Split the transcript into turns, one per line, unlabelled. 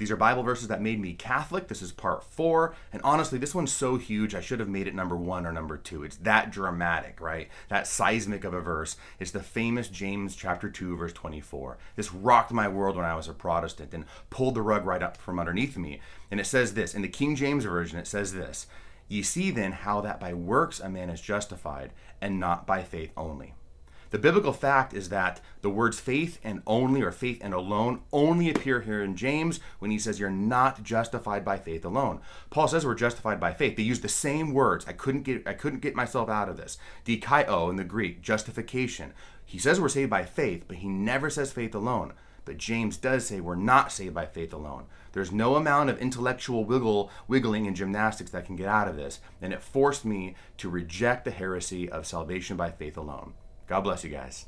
These are Bible verses that made me Catholic. This is part four. And honestly, this one's so huge, I should have made it number one or number two. It's that dramatic, right? That seismic of a verse. It's the famous James chapter 2, verse 24. This rocked my world when I was a Protestant and pulled the rug right up from underneath me. And it says this in the King James Version, it says this Ye see then how that by works a man is justified, and not by faith only. The biblical fact is that the words faith and only or faith and alone only appear here in James when he says you're not justified by faith alone. Paul says we're justified by faith. They use the same words. I couldn't get I couldn't get myself out of this. Dikaio in the Greek, justification. He says we're saved by faith, but he never says faith alone. But James does say we're not saved by faith alone. There's no amount of intellectual wiggle, wiggling and gymnastics that can get out of this. And it forced me to reject the heresy of salvation by faith alone. God bless you guys.